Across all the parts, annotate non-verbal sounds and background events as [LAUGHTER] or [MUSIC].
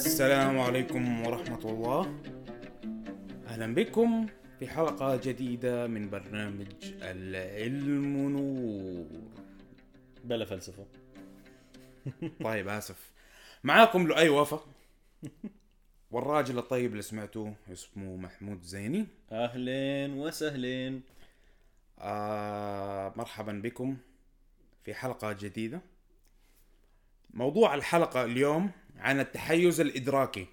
السلام عليكم ورحمة الله. أهلا بكم في حلقة جديدة من برنامج العلم نور. بلا فلسفة. طيب آسف. معاكم لؤي وفا. والراجل الطيب اللي سمعتوه اسمه محمود زيني. أهلين وسهلين. آه مرحبا بكم في حلقة جديدة. موضوع الحلقة اليوم عن التحيز الإدراكي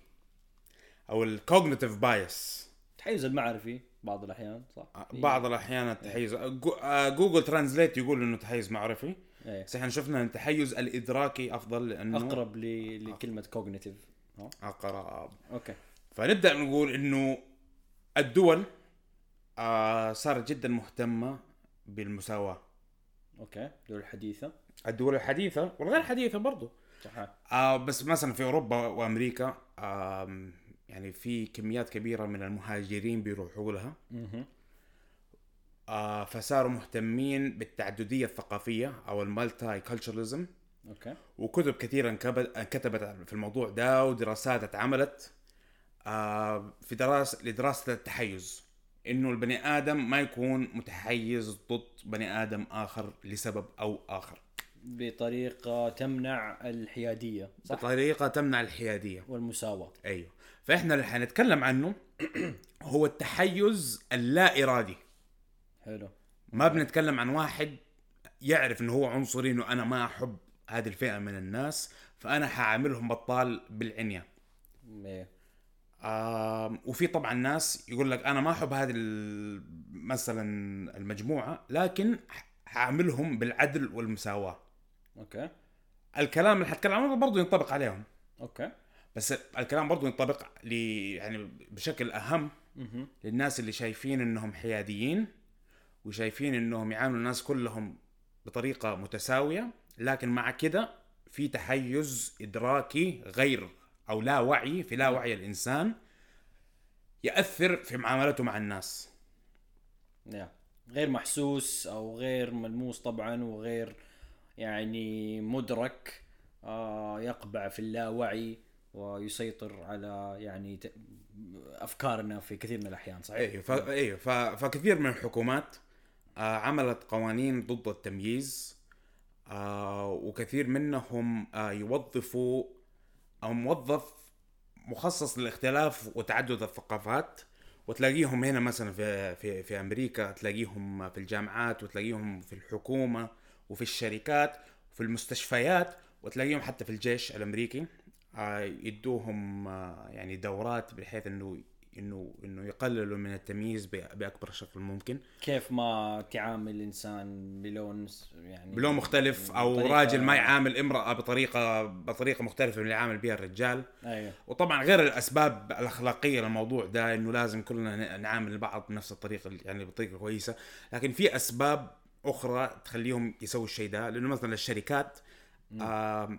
أو ال cognitive bias التحيز المعرفي بعض الأحيان صح؟ بعض الأحيان التحيز. آه، Google Translate يقول إنه تحيز معرفي. إيه. بس إحنا شفنا إن التحيز الإدراكي أفضل لأنه أقرب ل... لكلمة cognitive أقرب. أوكي. فنبدأ نقول إنه الدول آه صارت جدا مهتمة بالمساواة. أوكي. دول الحديثه الدول الحديثة والغير حديثة برضو. صح آه بس مثلا في أوروبا وأمريكا آه يعني في كميات كبيرة من المهاجرين بيروحوا لها. آه فصاروا مهتمين بالتعددية الثقافية أو ال multiculturalism. أوكي. وكتب كثيره انكتبت في الموضوع ده ودراسات اتعملت آه في دراسه لدراسة التحيز. إنه البني آدم ما يكون متحيز ضد بني آدم آخر لسبب أو آخر. بطريقة تمنع الحيادية صح؟ بطريقة تمنع الحيادية. والمساواة. أيوه. فإحنا اللي حنتكلم عنه. [CLEARS THROAT] هو التحيز اللا ارادي حلو. ما بنتكلم عن واحد يعرف إنه هو عنصري إنه أنا ما أحب هذه الفئة من الناس فأنا حعاملهم بطال بالعنية. آم، وفي طبعا ناس يقول لك أنا ما أحب هذه مثلا المجموعة لكن ح- حعاملهم بالعدل والمساواة. أوكي. الكلام اللي حتكلم عنه برضه ينطبق عليهم. أوكي. بس الكلام برضه ينطبق ل يعني بشكل أهم أها للناس اللي شايفين إنهم حياديين وشايفين إنهم يعاملوا الناس كلهم بطريقة متساوية لكن مع كده في تحيز إدراكي غير أو لا وعي في لا وعي الإنسان يأثر في معاملته مع الناس. يا. غير محسوس أو غير ملموس طبعا وغير يعني مدرك آه يقبع في اللاوعي ويسيطر على يعني أفكارنا في كثير من الأحيان صحيح؟ أيوه ف... أيوه ف... فكثير من الحكومات آه عملت قوانين ضد التمييز آه وكثير منهم يوظفوا أو موظف مخصص للاختلاف وتعدد الثقافات وتلاقيهم هنا مثلا في في في أمريكا تلاقيهم في الجامعات وتلاقيهم في الحكومة وفي الشركات وفي المستشفيات وتلاقيهم حتى في الجيش الأمريكي آه، يدوهم آه، يعني دورات بحيث إنه إنه إنه يقللوا من التمييز بأكبر شكل ممكن. كيف ما تعامل إنسان بلون يعني بلون مختلف أو راجل ما يعامل امرأة بطريقة بطريقة مختلفة من اللي يعامل بها الرجال. أيوه. وطبعا غير الأسباب الأخلاقية للموضوع ده إنه لازم كلنا نعامل البعض بنفس الطريقة يعني بطريقة كويسة. لكن في أسباب أخرى تخليهم يسووا الشيء ده لأنه مثلا الشركات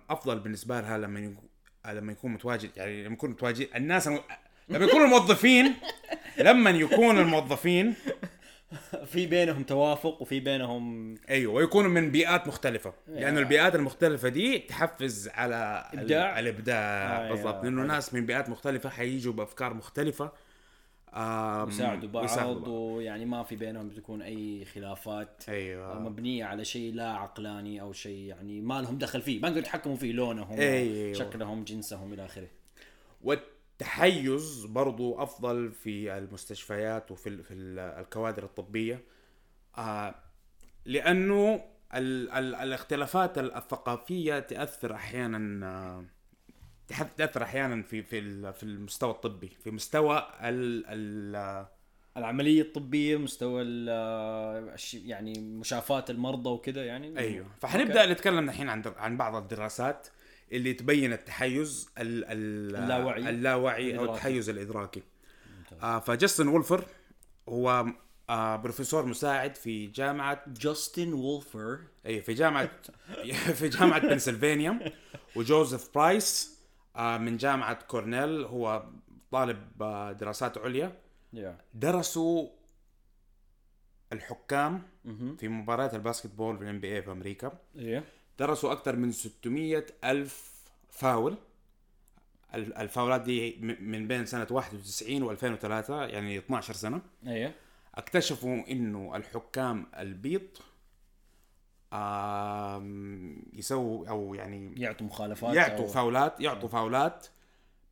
أفضل بالنسبة لها لما يكون لما يكون متواجد يعني لما يكون متواجد الناس. لما [LAUGHS] يكونوا الموظفين لما يكون الموظفين [LAUGHS] في بينهم توافق وفي بينهم أيوه ويكونوا من بيئات مختلفة لأنه. البيئات المختلفة دي تحفز على ال- إبداع. الإبداع أيوة. بالضبط لأنه ناس من بيئات مختلفة حييجوا بأفكار مختلفة يساعدوا بعض. ويعني ما في بينهم بتكون أي خلافات. أيوه. مبنية على شيء لا عقلاني أو شيء يعني ما لهم دخل فيه. ما يقدروا يتحكموا في لونهم أيوة. شكلهم جنسهم إلى آخره. والتحيز برضو أفضل في المستشفيات وفي في ال- الكوادر الطبية. آه لأنه ال ال الاختلافات الثقافية تأثر أحيانا آه، تأثر أحيانا في في في المستوى الطبي في مستوى ال ال العملية الطبية مستوى ال- الش- يعني مشافاه المرضى وكذا يعني؟ أيوه. فحنبدأ نتكلم الحين عن عن بعض الدراسات اللي تبين التحيز ال ال اللاوعي. اللاوعي أو. التحيز الإدراكي. آه فجاستن وولفر هو آه بروفيسور مساعد في جامعة جاستن وولفر. اي في جامعة [LAUGHS] في جامعة [LAUGHS] بنسلفانيا وجوزيف برايس آه من جامعة كورنيل هو طالب آه دراسات عليا. يا درسوا الحكام. في مباريات ال basketball في ال NBA في أمريكا. درسوا أكثر من 600 ألف فاول. ال- الفاولات دي من بين سنة 91 و2003 يعني 12 سنة. أيوه اكتشفوا إنه الحكام البيض يسووا أو يعني يعطوا مخالفات يعطوا أو- فاولات يعطوا فاولات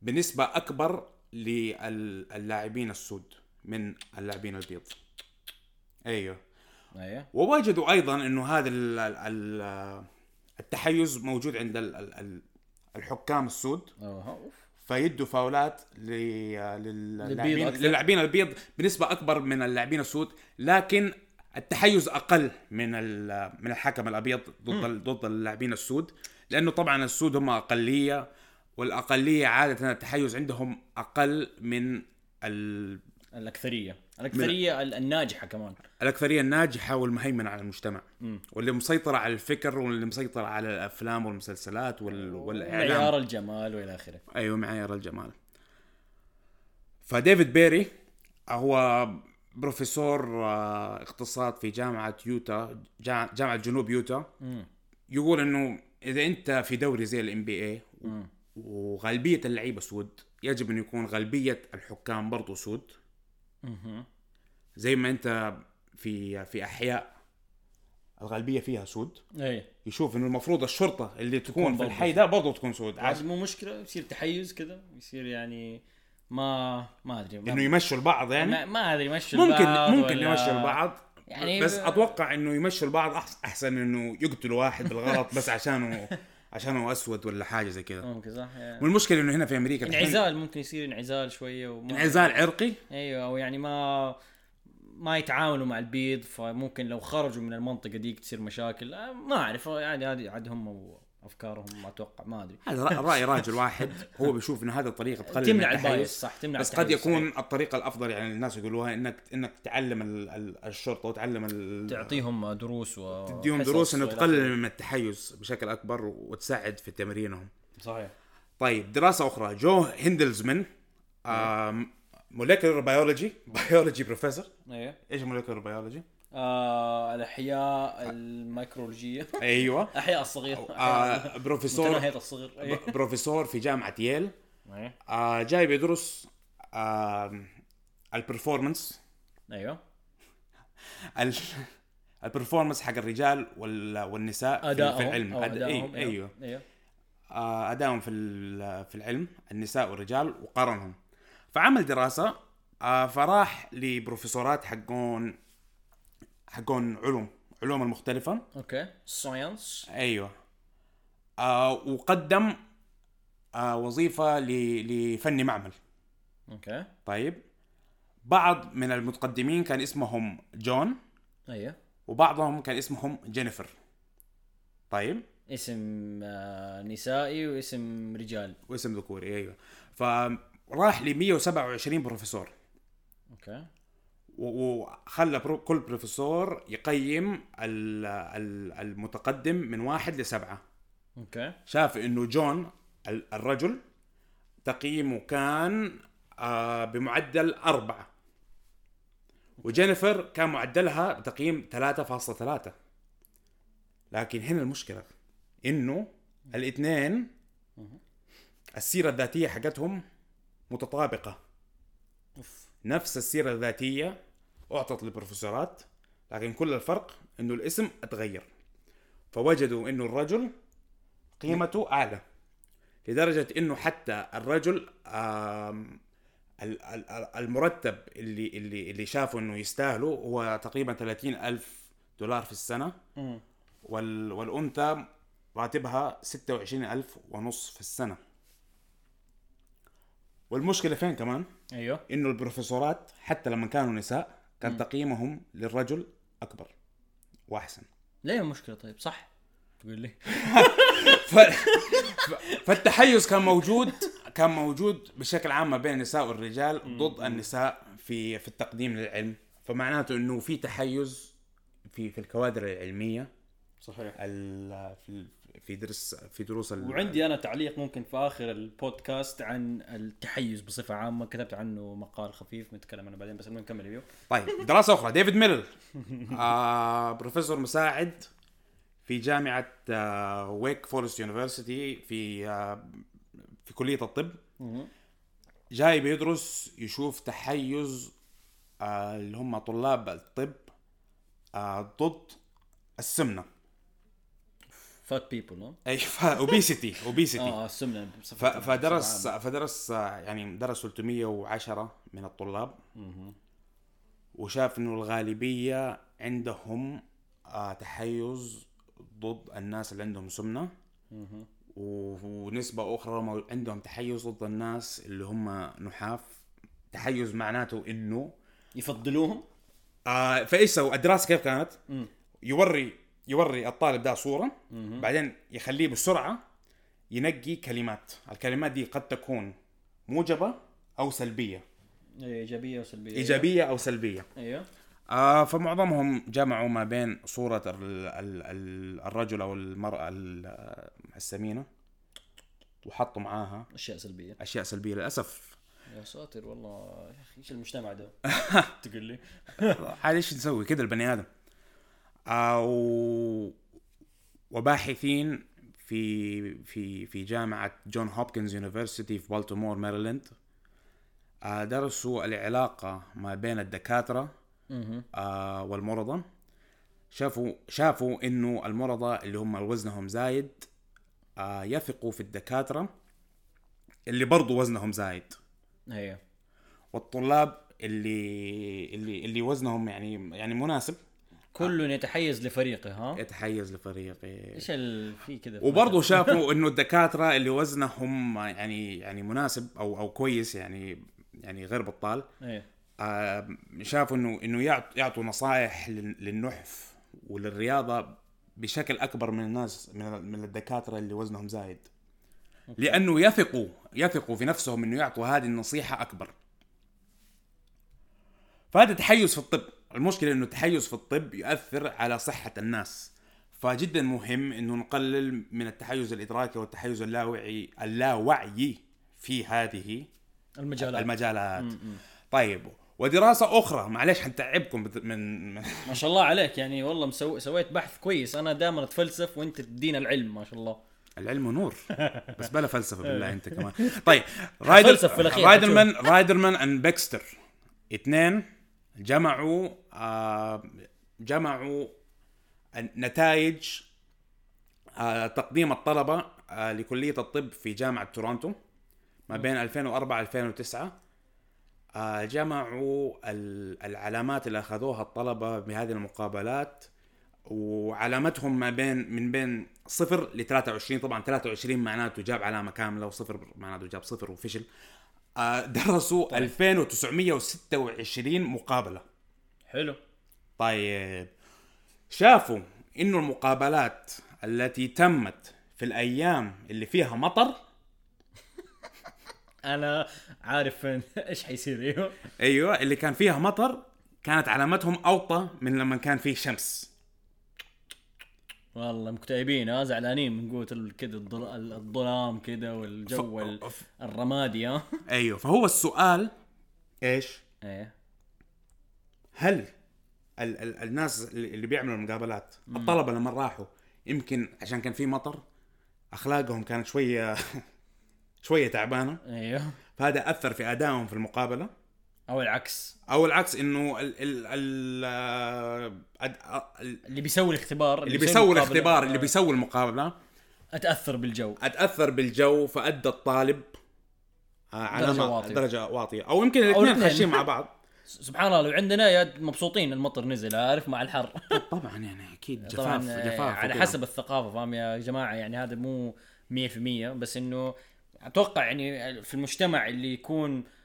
بنسبة أكبر للاعبين السود من اللاعبين البيض. أيوه. أيوه. ووجدوا أيضا إنه هذا ال- ال- ال- التحيز موجود عند ال- ال- ال- الحكام السود. فيدوا فاولات. للاعبين البيض بنسبة أكبر من اللاعبين السود لكن التحيز أقل من ال- من الحكم الأبيض ضد ضد اللاعبين السود لأنه طبعا السود هم أقلية والأقلية عادة التحيز عندهم أقل من ال- الأكثرية. الأكثرية ال- الناجحة كمان. الأكثرية الناجحة والمهيمنة على المجتمع. واللي مسيطره على الفكر واللي مسيطره على الأفلام والمسلسلات وال... والإعلام. معيار الجمال وإلى آخره. أيوه معيار الجمال. فديفيد بيري هو بروفيسور آه، اقتصاد في جامعة يوتا جا- جامعة جنوب يوتا. يقول إنه إذا أنت في دوري زي ال NBA وغالبية اللعيبة سود يجب انه يكون غالبية الحكام برضو سود. زي ما أنت في في أحياء الغالبية فيها سود. إي. يشوف إنه المفروض الشرطة اللي تكون في برضو الحي ده برضو تكون سود. عاد مو مشكلة يصير تحيز كذا يصير يعني ما ما أدري ما إنه يمشوا البعض يعني؟ ما, ما أدري يمشوا ممكن البعض ممكن ولا- يمشي البعض يعني بس ب- أتوقع إنه يمشي البعض أحسن إنه يقتلوا واحد بالغلط بس عشانه عشانه أسود ولا حاجة زي كذا. ممكن صح يعني والمشكلة إنه هنا في أمريكا انعزال ممكن يصير انعزال شوية وما انعزال عرقي؟ أيوه أو يعني ما ما يتعاونوا مع البيض فممكن لو خرجوا من المنطقة ديك تصير مشاكل. آه، ما أعرف يعني هذه عاد هم وافكارهم ما أتوقع ما أدري. هذا راي راجل واحد هو بيشوف انه هذه الطريقة تقلل من تمنع التحيز. البايس صح تمنع بس قد. يكون الطريقة الأفضل يعني الناس يقولوها انك إنك تعلم ال- ال- الشرطة وتعلم تعطيهم دروس و تديهم دروس إنه تقلل من التحيز بشكل أكبر وتساعد في تمرينهم. صحيح. طيب دراسة أخرى. جو هندلزمان molecular biology biology professor إيش molecular biology؟ آه الأحياء الميكرولوجية. [LAUGHS] أيوه. أحياء الصغير. آه بروفيسور الصغر ب- بروفيسور في جامعة ييل. أيوة. آه جاي بيدرس آه ال performance أيوه. ال- ال performance حق الرجال وال- والنساء في- ادائهم في العلم. أو أد- ادائهم أي- أيوه. أيوه. آه، ادائهم في في العلم النساء والرجال وقارنهم فعمل دراسة آه، فراح لبروفيسورات حقون حقون علوم علوم المختلفة. أوكي. science أيوه. آه، وقدم آه، وظيفة ل- لفني معمل. okay. طيب. بعض من المتقدمين كان اسمهم جون. أيوه. وبعضهم كان اسمهم جينيفر. طيب. اسم آه نسائي واسم رجال. واسم ذكوري أيوه. فراح ل 127 بروفيسور. okay. وخلى كل بروفيسور يقيم ال- ال- المتقدم من واحد لسبعة. أوكي. شاف إنه جون ال- الرجل تقييمه كان آه، بمعدل أربعة. وجينيفر كان معدلها بتقييم 3.3 لكن هنا المشكلة إنه الاثنين السيرة الذاتية حقتهم متطابقة. نفس السيرة الذاتية أعطت للبروفيسورات لكن كل الفرق إنه الاسم اتغير فوجدوا إنه الرجل قيمته أعلى لدرجة إنه حتى الرجل المرتب اللي اللي اللي شافوا إنه يستاهله هو تقريبا 30 ألف دولار في السنة مم. وال والأنثى راتبها 26 ألف ونص في السنة والمشكلة فين كمان؟ أيوه إنه البروفيسورات حتى لما كانوا نساء كان تقييمهم للرجل أكبر وأحسن. ليه المشكلة طيب صح. تقول لي. [LAUGHS] ف... ف... فالتحيز كان موجود كان موجود بشكل عام ما بين النساء والرجال ضد النساء في في التقديم للعلم. فمعناته إنه في تحيز في في الكوادر العلمية. صحيح. ال... في في درس في دروس ال... وعندي أنا تعليق ممكن في آخر البودكاست عن التحيز بصفة عامة. كتبت عنه مقال خفيف نتكلم عنه بعدين بس المهم نكمل اليوم طيب دراسة أخرى. ديفيد ميلر [LAUGHS] آه بروفيسور مساعد في جامعة آه ويك فورست university في آه في كلية الطب. جاي بيدرس يشوف تحيز آه اللي هم طلاب الطب آه ضد السمنة. فات بيبل اي اوبيسيتي اوبيسيتي آه السمنه فدرس. فدرس يعني درس 310 من الطلاب. وشاف إنه الغالبية عندهم آه تحيز ضد الناس اللي عندهم سمنة. و- ونسبة أخرى مو- عندهم تحيز ضد الناس اللي هم نحاف. تحيز معناته إنه يفضلوهم؟ آه فإيش سوى الدراسة كيف كانت؟ يوري يوري الطالب ده صورة بعدين يخليه بسرعة ينقي كلمات. الكلمات دي قد تكون موجبة أو سلبية. إيجابية وسلبيه إيجابية أو سلبية. أيوه. آه فمعظمهم جمعوا ما بين صورة ال ال ال الرجل أو المرأة ال- السمينة وحطوا معاها أشياء سلبية. أشياء سلبية للأسف. يا ساتر والله يا أخي إيش المجتمع ده؟ [LAUGHS] تقول لي. عاد إيش نسوي كذا البني آدم؟ آه و... وباحثين في في في جامعة جون هوبكنز university في بالتيمور ماريلاند آه درسوا العلاقة ما بين الدكاترة آه والمرضى. شافوا شافوا إنه المرضى اللي هم وزنهم زايد آه يثقوا في الدكاترة اللي برضو وزنهم زايد. أيوه. والطلاب اللي اللي اللي وزنهم يعني يعني مناسب. كل يتحيز لفريقه ها؟ يتحيز لفريقه. إيش ال... في كذا وبرضه شافوا إنه الدكاترة اللي وزنهم يعني يعني مناسب أو أو كويس يعني يعني غير بطال إيه. آه شافوا إنه إنه يعط- يعطوا نصائح لل- للنحف وللرياضة بشكل أكبر من الناس من من الدكاترة اللي وزنهم زايد. لأنه يثقوا يثقوا في نفسهم إنه يعطوا هذه النصيحة أكبر. فهذا تحيز في الطب. المشكلة إنه التحيز في الطب يؤثر على صحة الناس فجدا مهم إنه نقلل من التحيز الإدراكي والتحيز اللاوعي اللاوعي في هذه المجالات. المجالات. طيب ودراسة أخرى معلش حنتعبكم من ما شاء الله عليك يعني والله مسوي سويت بحث كويس. أنا دائما أتفلسف وأنت تدينا العلم ما شاء الله. العلم نور بس بلا فلسفة [LAUGHS] بالله أنت كمان. طيب رايدر رايدرمان رايدرمان and بيكستر اثنين جمعوا آه جمعوا نتائج آه تقديم الطلبة آه لكلية الطب في جامعة تورونتو ما بين 2004 2009 آه جمعوا ال- العلامات اللي أخذوها الطلبة بهذه المقابلات وعلامتهم ما بين من بين صفر ل 23 طبعا 23 معناته جاب علامة كاملة وصفر معناته جاب صفر وفشل. آه درسوا 2926 مقابلة. حلو. طيب. شافوا إنه المقابلات التي تمت في الأيام اللي فيها مطر؟ [LAUGHS] أنا عارف [LAUGHS] إيش حيصير أيوه. أيوه اللي كان فيها مطر كانت علامتهم أوطى من لما كان فيه شمس. والله مكتئبين ها زعلانين من قوة كذا الظل- الظلام كذا والجو ال- ف- الرمادي ها [LAUGHS] أيوه فهو السؤال إيش؟ إيه. هل ال ال الناس اللي اللي بيعملوا المقابلات الطلبة لما راحوا يمكن عشان كان في مطر أخلاقهم كانت شوية [LAUGHS] شوية تعبانة. أيوه. فهذا أثر في أدائهم في المقابلة. أو العكس. أو العكس إنه ال ال ال آه، ال- اللي بيسوي الاختبار اللي بيسوي الاختبار اللي آه، بيسوي المقابلة. أتأثر بالجو. أتأثر بالجو فأدى الطالب آه، علامه واطية. درجة واطية. أو يمكن الاثنين. خاشين مع بعض. [LAUGHS] سبحان الله لو عندنا يا مبسوطين المطر نزل عارف مع الحر. [LAUGHS] طبعا يعني أكيد جفاف آه، جفاف على. حسب الثقافة فاهم يا جماعة؟ يعني هذا مو 100% بس إنه أتوقع يعني في المجتمع اللي يكون آه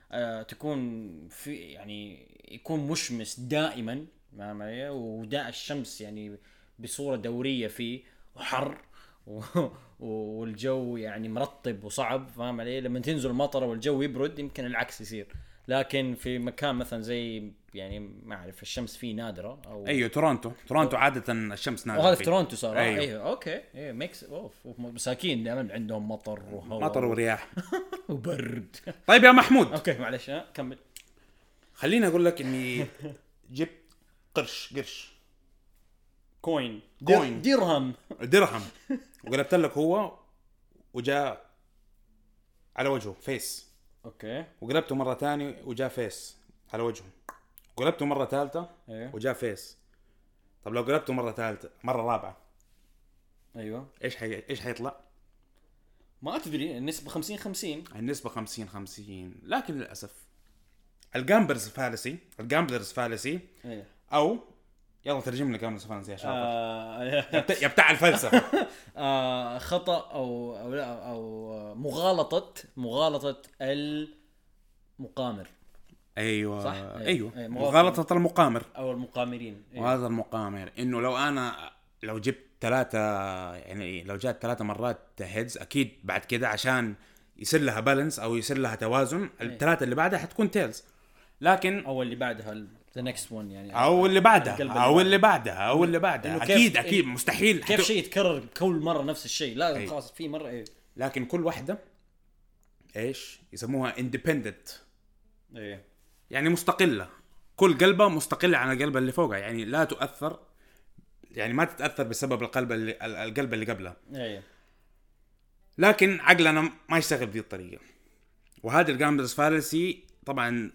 تكون في يعني يكون مشمس دائما فاهم علي؟ ودا الشمس يعني بصورة دورية فيه وحر و... والجو يعني مرطب وصعب فاهم علي؟ لما تنزل المطرة والجو يبرد يمكن العكس يصير. لكن في مكان مثلا زي يعني ما أعرف الشمس فيه نادرة أو أيوه تورونتو. تورونتو عادة الشمس نادرة وهذا في تورونتو صار أيوه, أيوه. okay. أيوه ميكس أوف مساكين. دائما عندهم مطر وهواء مطر ورياح. [LAUGHS] وبرد. طيب يا محمود. okay معلش كمل. خليني أقول لك إني جبت قرش قرش. coin. coin. درهم درهم وقلبت لك هو وجاء على وجهه face okay. وقلبته مرة ثانية وجاء face على وجهه. قلبته مرة ثالثة أيوه وجاء face. طب لو قلبته مرة ثالثة مرة رابعة. أيوه. إيش حي... إيش حيطلع؟ ما تدري النسبة 50 50 النسبة 50 50 لكن للأسف ال gambler's fallacy ال gambler's fallacy أيوه أو يلا ترجم لي gambler's fallacy يا شاطر آه يا بتاع الفلسفة. [LAUGHS] آه خطأ أو أو لا أو مغالطه مغالطة المقامر. أيوة صح؟ أيوة, أيوة. أيوة. مغالطة المقامر. أو المقامرين. أيوة. وهذا المقامر. إنه لو أنا لو جبت ثلاثة يعني لو جات ثلاثة مرات هيدز أكيد بعد كده عشان يصير لها بالانس أو يصير لها توازن الثلاثة اللي بعدها حتكون تيلز لكن أو اللي بعدها the next one يعني. أو اللي بعدها أو اللي بعدها. أو اللي بعدها. أكيد أكيد مستحيل. كيف حتو- شيء يتكرر كل مرة نفس الشيء؟ لا أي. خلاص في مرة إيه. لكن كل واحدة إيش يسموها independent إيه. يعني مستقلة. كل قلبة مستقلة عن القلبة اللي فوقها. يعني لا تؤثر. يعني ما تتأثر بسبب القلبة اللي ال- القلبة اللي قبلها. إيه. لكن عقلنا ما يشتغل بهذه الطريقة. وهذه ال gambler's fallacy طبعا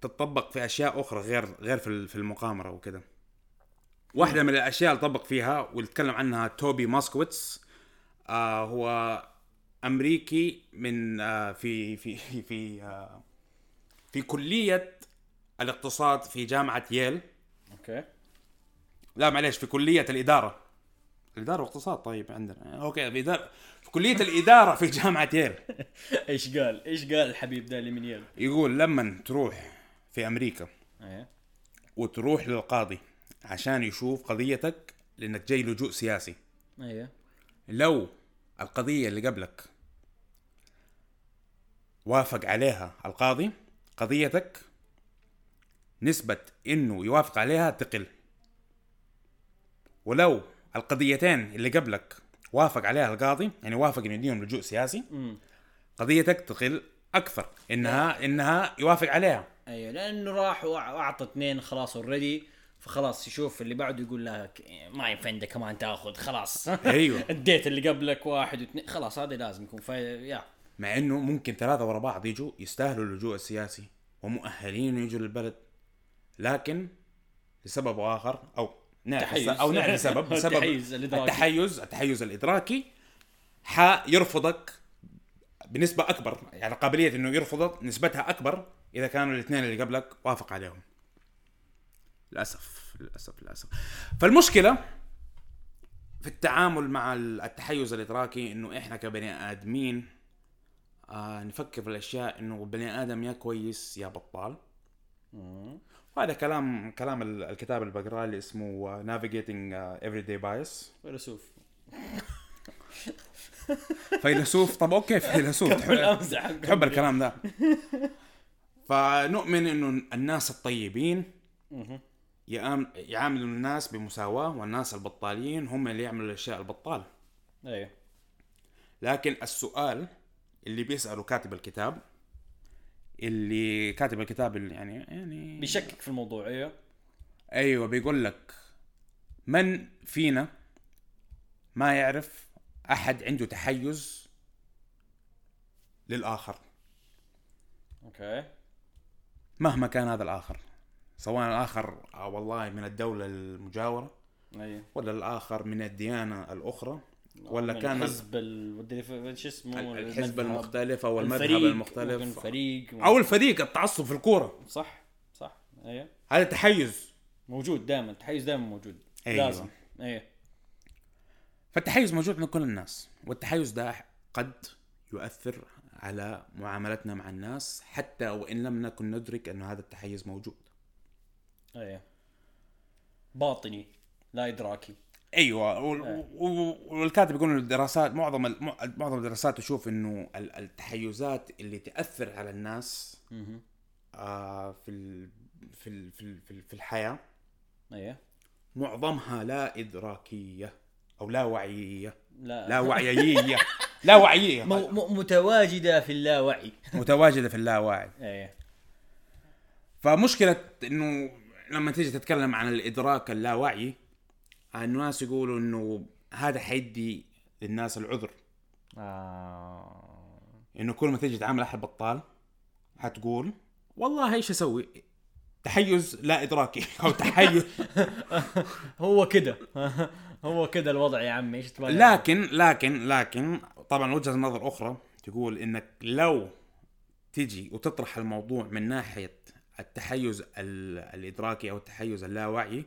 تطبق في أشياء أخرى غير غير في المقامرة وكذا واحدة من الأشياء اللي طبق فيها واللي تكلم عنها توبي موسكويتز آه هو أمريكي من آه في في في في, آه في كلية الاقتصاد في جامعة ييل. okay. لا معليش في كلية الإدارة. الإدارة واقتصاد طيب عندنا. okay في إدارة في كلية الإدارة في جامعة ييل. [LAUGHS] إيش قال؟ إيش قال الحبيب ده اللي من يل يقول لما تروح في أمريكا إيه. وتروح للقاضي عشان يشوف قضيتك لأنك جاي لجوء سياسي. إيه. لو القضية اللي قبلك وافق عليها القاضي قضيتك نسبة إنه يوافق عليها تقل. ولو القضيتين اللي قبلك وافق عليها القاضي يعني وافق إنه يديهم لجوء سياسي قضيتك تقل أكثر. انها إنها يوافق عليها. أيوه لأنه راح وأعطى اثنين خلاص اوريدي فخلاص يشوف اللي بعده يقول لك ما ينفع كمان تأخذ خلاص. أيوه. [LAUGHS] اديت اللي قبلك واحد واثنين خلاص هذا لازم يكون فايدة يا مع إنه ممكن ثلاثة ورا بعض يجوا يستاهلوا اللجوء السياسي ومؤهلين يجوا للبلد. لكن لسبب آخر أو نعرف تحيز. أو نعرف سبب. [LAUGHS] بسبب التحيز الإدراكي. التحيز التحيز الإدراكي حيرفضك بنسبة أكبر. يعني قابلية إنه يرفضك نسبتها أكبر إذا كانوا الاثنين اللي قبلك وافق عليهم. للأسف للأسف للأسف. فالمشكلة في التعامل مع التحيز الإدراكي إنه إحنا كبني آدمين آه نفكر في الأشياء إنه البني آدم يا كويس يا بطال. وهذا كلام كلام ال- الكتاب اللي بقرأه اللي اسمه Navigating uh, Everyday Bias. فيلسوف. [LAUGHS] فيلسوف؟ طب أوكي فيلسوف. تحب, تحب الكلام ده. فنؤمن إنه الناس الطيبين يعام- يعاملوا الناس بمساواة والناس البطالين هم اللي يعملوا الأشياء البطال. أيوه. لكن السؤال اللي بيسأله كاتب الكتاب اللي كاتب الكتاب اللي يعني يعني بيشكك في الموضوع أيوه. أيوه بيقول لك من فينا ما يعرف أحد عنده تحيز للآخر؟ أوكي. مهما كان هذا الآخر سواء الآخر آه والله من الدولة المجاورة أيوه. ولا الآخر من الديانة الأخرى ولا من كان الحزب ال- شو اسمه؟ الحزب المختلف أو المذهب الفريق، المختلف. فريق أو الفريق التعصب في الكورة. صح صح أيوه هذا تحيز. موجود دائما التحيز دائما موجود. أيوة. لازم أيوه فالتحيز موجود عند كل الناس والتحيز ده قد يؤثر على معاملتنا مع الناس حتى وإن لم نكن ندرك أنه هذا التحيز موجود. أيوه باطني لا إدراكي. أيوه و- والكاتب يقول إنه الدراسات معظم معظم الدراسات تشوف إنه ال- التحيزات اللي تأثر على الناس آه في في في في, ال في الحياة أيوه معظمها لا إدراكية أو لا وعييه لا. لا وعيية. لا وعيية. [LAUGHS] متواجدة في اللاوعي. متواجدة في اللاواعي [LAUGHS] أيوه فمشكلة إنه لما تيجي تتكلم عن الإدراك اللاواعي الناس يقولوا إنه هذا حيدي للناس العذر. آه. إنه كل ما تيجي تعامل أحد بطال حتقول والله إيش أسوي؟ تحيز لا إدراكي. [LAUGHS] أو تحيز. [LAUGHS] هو كده. [LAUGHS] هو كده الوضع يا عمي. إيش تبغى لكن لكن لكن طبعا وجهة نظر أخرى تقول إنك لو تجي وتطرح الموضوع من ناحية التحيز ال- الإدراكي أو التحيز اللاواعي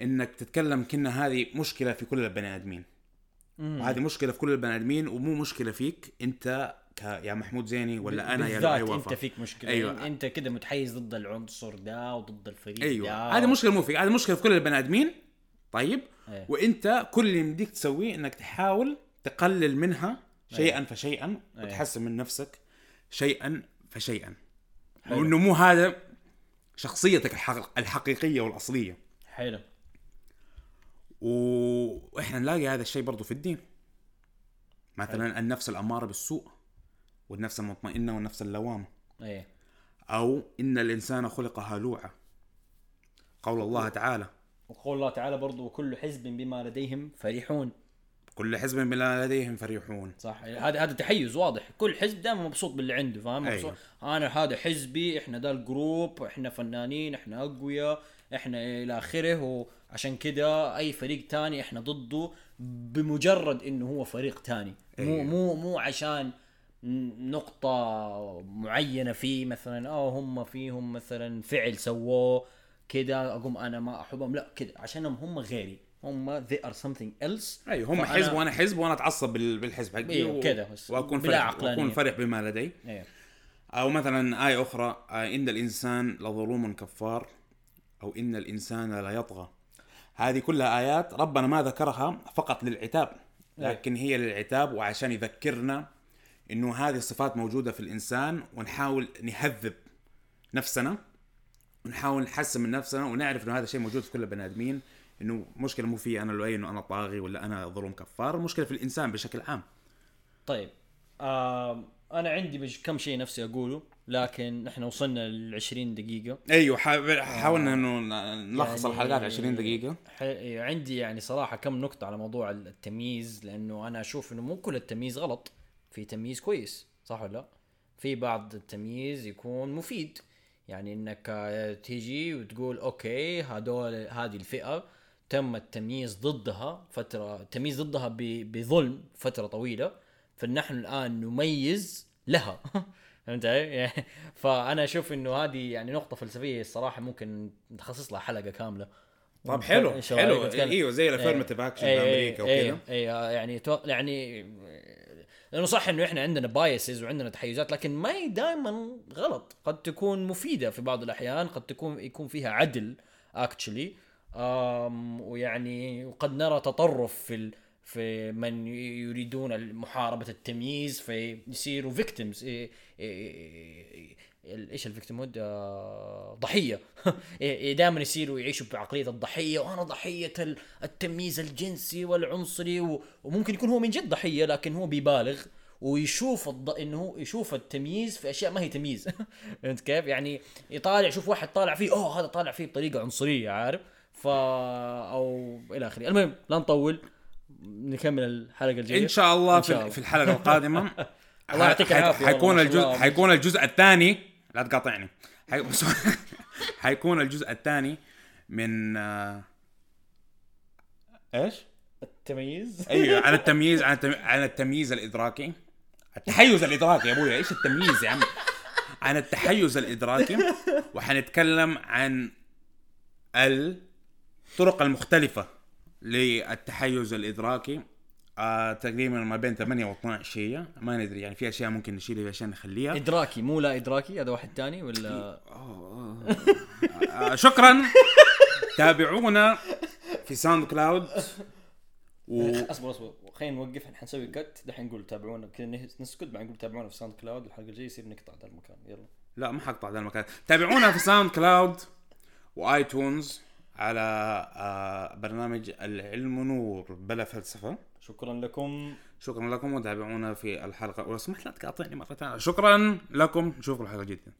إنك تتكلم كنا هذه مشكلة في كل البني آدمين وهذه مشكلة في كل البني آدمين ومو مشكلة فيك أنت ك يا محمود زيني ولا أنا يا لؤي أنت فيك مشكلة أيوة. أيوة. أنت كده متحيز ضد العنصر ده وضد الفريق أيوه ده هذه مشكلة مو فيك هذه مشكلة في كل البني آدمين طيب أيوة. وأنت كل اللي يمديك تسويه إنك تحاول تقلل منها شيئا أيوة. فشيئا أيوة. وتحسن من نفسك شيئا فشيئا حلو. وانه مو هذا شخصيتك الحق... الحقيقية والأصلية حلو وإحنا نلاقي هذا الشيء برضو في الدين. مثلا النفس الأمارة بالسوء والنفس المطمئنة والنفس اللوامة. إيه. أو إن الإنسان خلق هلوعا قول الله تعالى. وقول الله تعالى برضو وكل حزب بما لديهم فرحون. كل حزب بما لديهم فرحون. صح. هذا هذا تحيز واضح. كل حزب دائما مبسوط باللي عنده فاهم؟ أيوة. مبسوط. أنا هذا حزبي إحنا ده الجروب إحنا فنانين إحنا أقوياء إحنا إلى آخره وعشان كده أي فريق تاني إحنا ضده بمجرد إنه هو فريق تاني. مو أيوة. مو مو عشان نقطة معينة فيه مثلا آه هم فيهم مثلا فعل سووه كده أقوم أنا ما أحبهم. لا كده عشانهم هم غيري. هم they are something else. أيوه هم حزب وأنا حزب وأنا أتعصب بال- بالحزب حقي أيوة، و- كده. وأكون فرح. وأكون فرح بما لدي. أيوه أو مثلا آية أخرى آه، إن الإنسان لظلوم كفار أو إن الإنسان لا يطغى. هذه كلها آيات ربنا ما ذكرها فقط للعتاب لكن هي للعتاب وعشان يذكرنا إنه هذه الصفات موجودة في الإنسان ونحاول نهذب نفسنا ونحاول نحسن من نفسنا ونعرف إنه هذا الشيء موجود في كل البني آدمين إنه مشكلة مو في أنا لؤي انه أنا طاغي ولا أنا ظلوم كفار المشكلة في الإنسان بشكل عام. طيب آه أنا عندي كم شيء نفسي أقوله. لكن إحنا وصلنا ل 20 دقيقة. أيوه حا- حاولنا إنه نلخص يعني- الحلقات 20 دقيقة. ح- عندي يعني صراحة كم نقطة على موضوع التمييز لأنه أنا أشوف إنه مو كل التمييز غلط. في تمييز كويس صح ولا لا؟ في بعض التمييز يكون مفيد. يعني إنك آه، تيجي وتقول okay هذول هذه الفئة تم التمييز ضدها فترة التمييز ضدها بظلم فترة طويلة فنحن الآن نميز لها. [LAUGHS] فهمت علي؟ [LAUGHS] يعني فأنا أشوف إنه هذه يعني نقطة فلسفية الصراحة ممكن نخصص لها حلقة كاملة. طب حلو حلو؟ إيوه زي إيه، ال affirmative action إيه، في أمريكا إيه، وكذا اي يعني توق... يعني لأنه صح إنه إحنا عندنا biases وعندنا تحيزات لكن ما هي دائما غلط. قد تكون مفيدة في بعض الأحيان قد تكون يكون فيها عدل actually ويعني وقد نرى تطرف في ال... في من يريدون محاربة التمييز فيصيروا victims إيش ال victimhood آه، ضحية. [LAUGHS] دائما يصيروا يعيشوا بعقلية الضحية وأنا ضحية ال- التمييز الجنسي والعنصري وممكن يكون هو من جد ضحية لكن هو بيبالغ ويشوف الض... إنه يشوف التمييز في أشياء ما هي تمييز. [LAUGHS] فهمت كيف؟ يعني يطالع يشوف واحد طالع فيه أوه هذا طالع فيه بطريقة عنصرية عارف؟ ف أو إلى آخره، المهم لا نطول. نكمل الحلقة الجاية. إن شاء الله إن شاء في, الله. في الحلقة القادمة. [LAUGHS] الله يعطيك العافية حيكون الجزء. حيكون الجزء الثاني. لا تقاطعني. حي... [LAUGHS] حيكون الجزء الثاني من آه، إيش؟ التمييز. أيوه عن [LAUGHS] التمييز عن. عن التمييز الإدراكي. التحيز الإدراكي يا ابويا إيش التمييز يا عم؟ عن التحيز الإدراكي. وحنتكلم عن الطرق المختلفة. للتحيز الإدراكي. آه تقريبا ما بين 8 و 12 شيء. ما ندري يعني في أشياء ممكن نشيلها في أشياء نخليها. إدراكي مو لا إدراكي هذا واحد تاني ولا؟ آه شكرا. تابعونا في ساوند كلاود. و... أصبر أصبر. خلينا نوقف إحنا حنسوي cut دحين نقول تابعونا كذا نسكت بعدين نقول تابعونا في ساوند كلاود. الحلقة الجاية يصير نقطع ذا المكان. يلا. لا ما حقطع ذا المكان. تابعونا في ساوند كلاود و iTunes على آه برنامج العلم نور بلا فلسفة. شكرا لكم. شكرا لكم وتابعونا في الحلقة. ولو سمحت لا تقاطعني مرة ثانية. شكرا لكم. نشوفكم الحلقة الجديدة.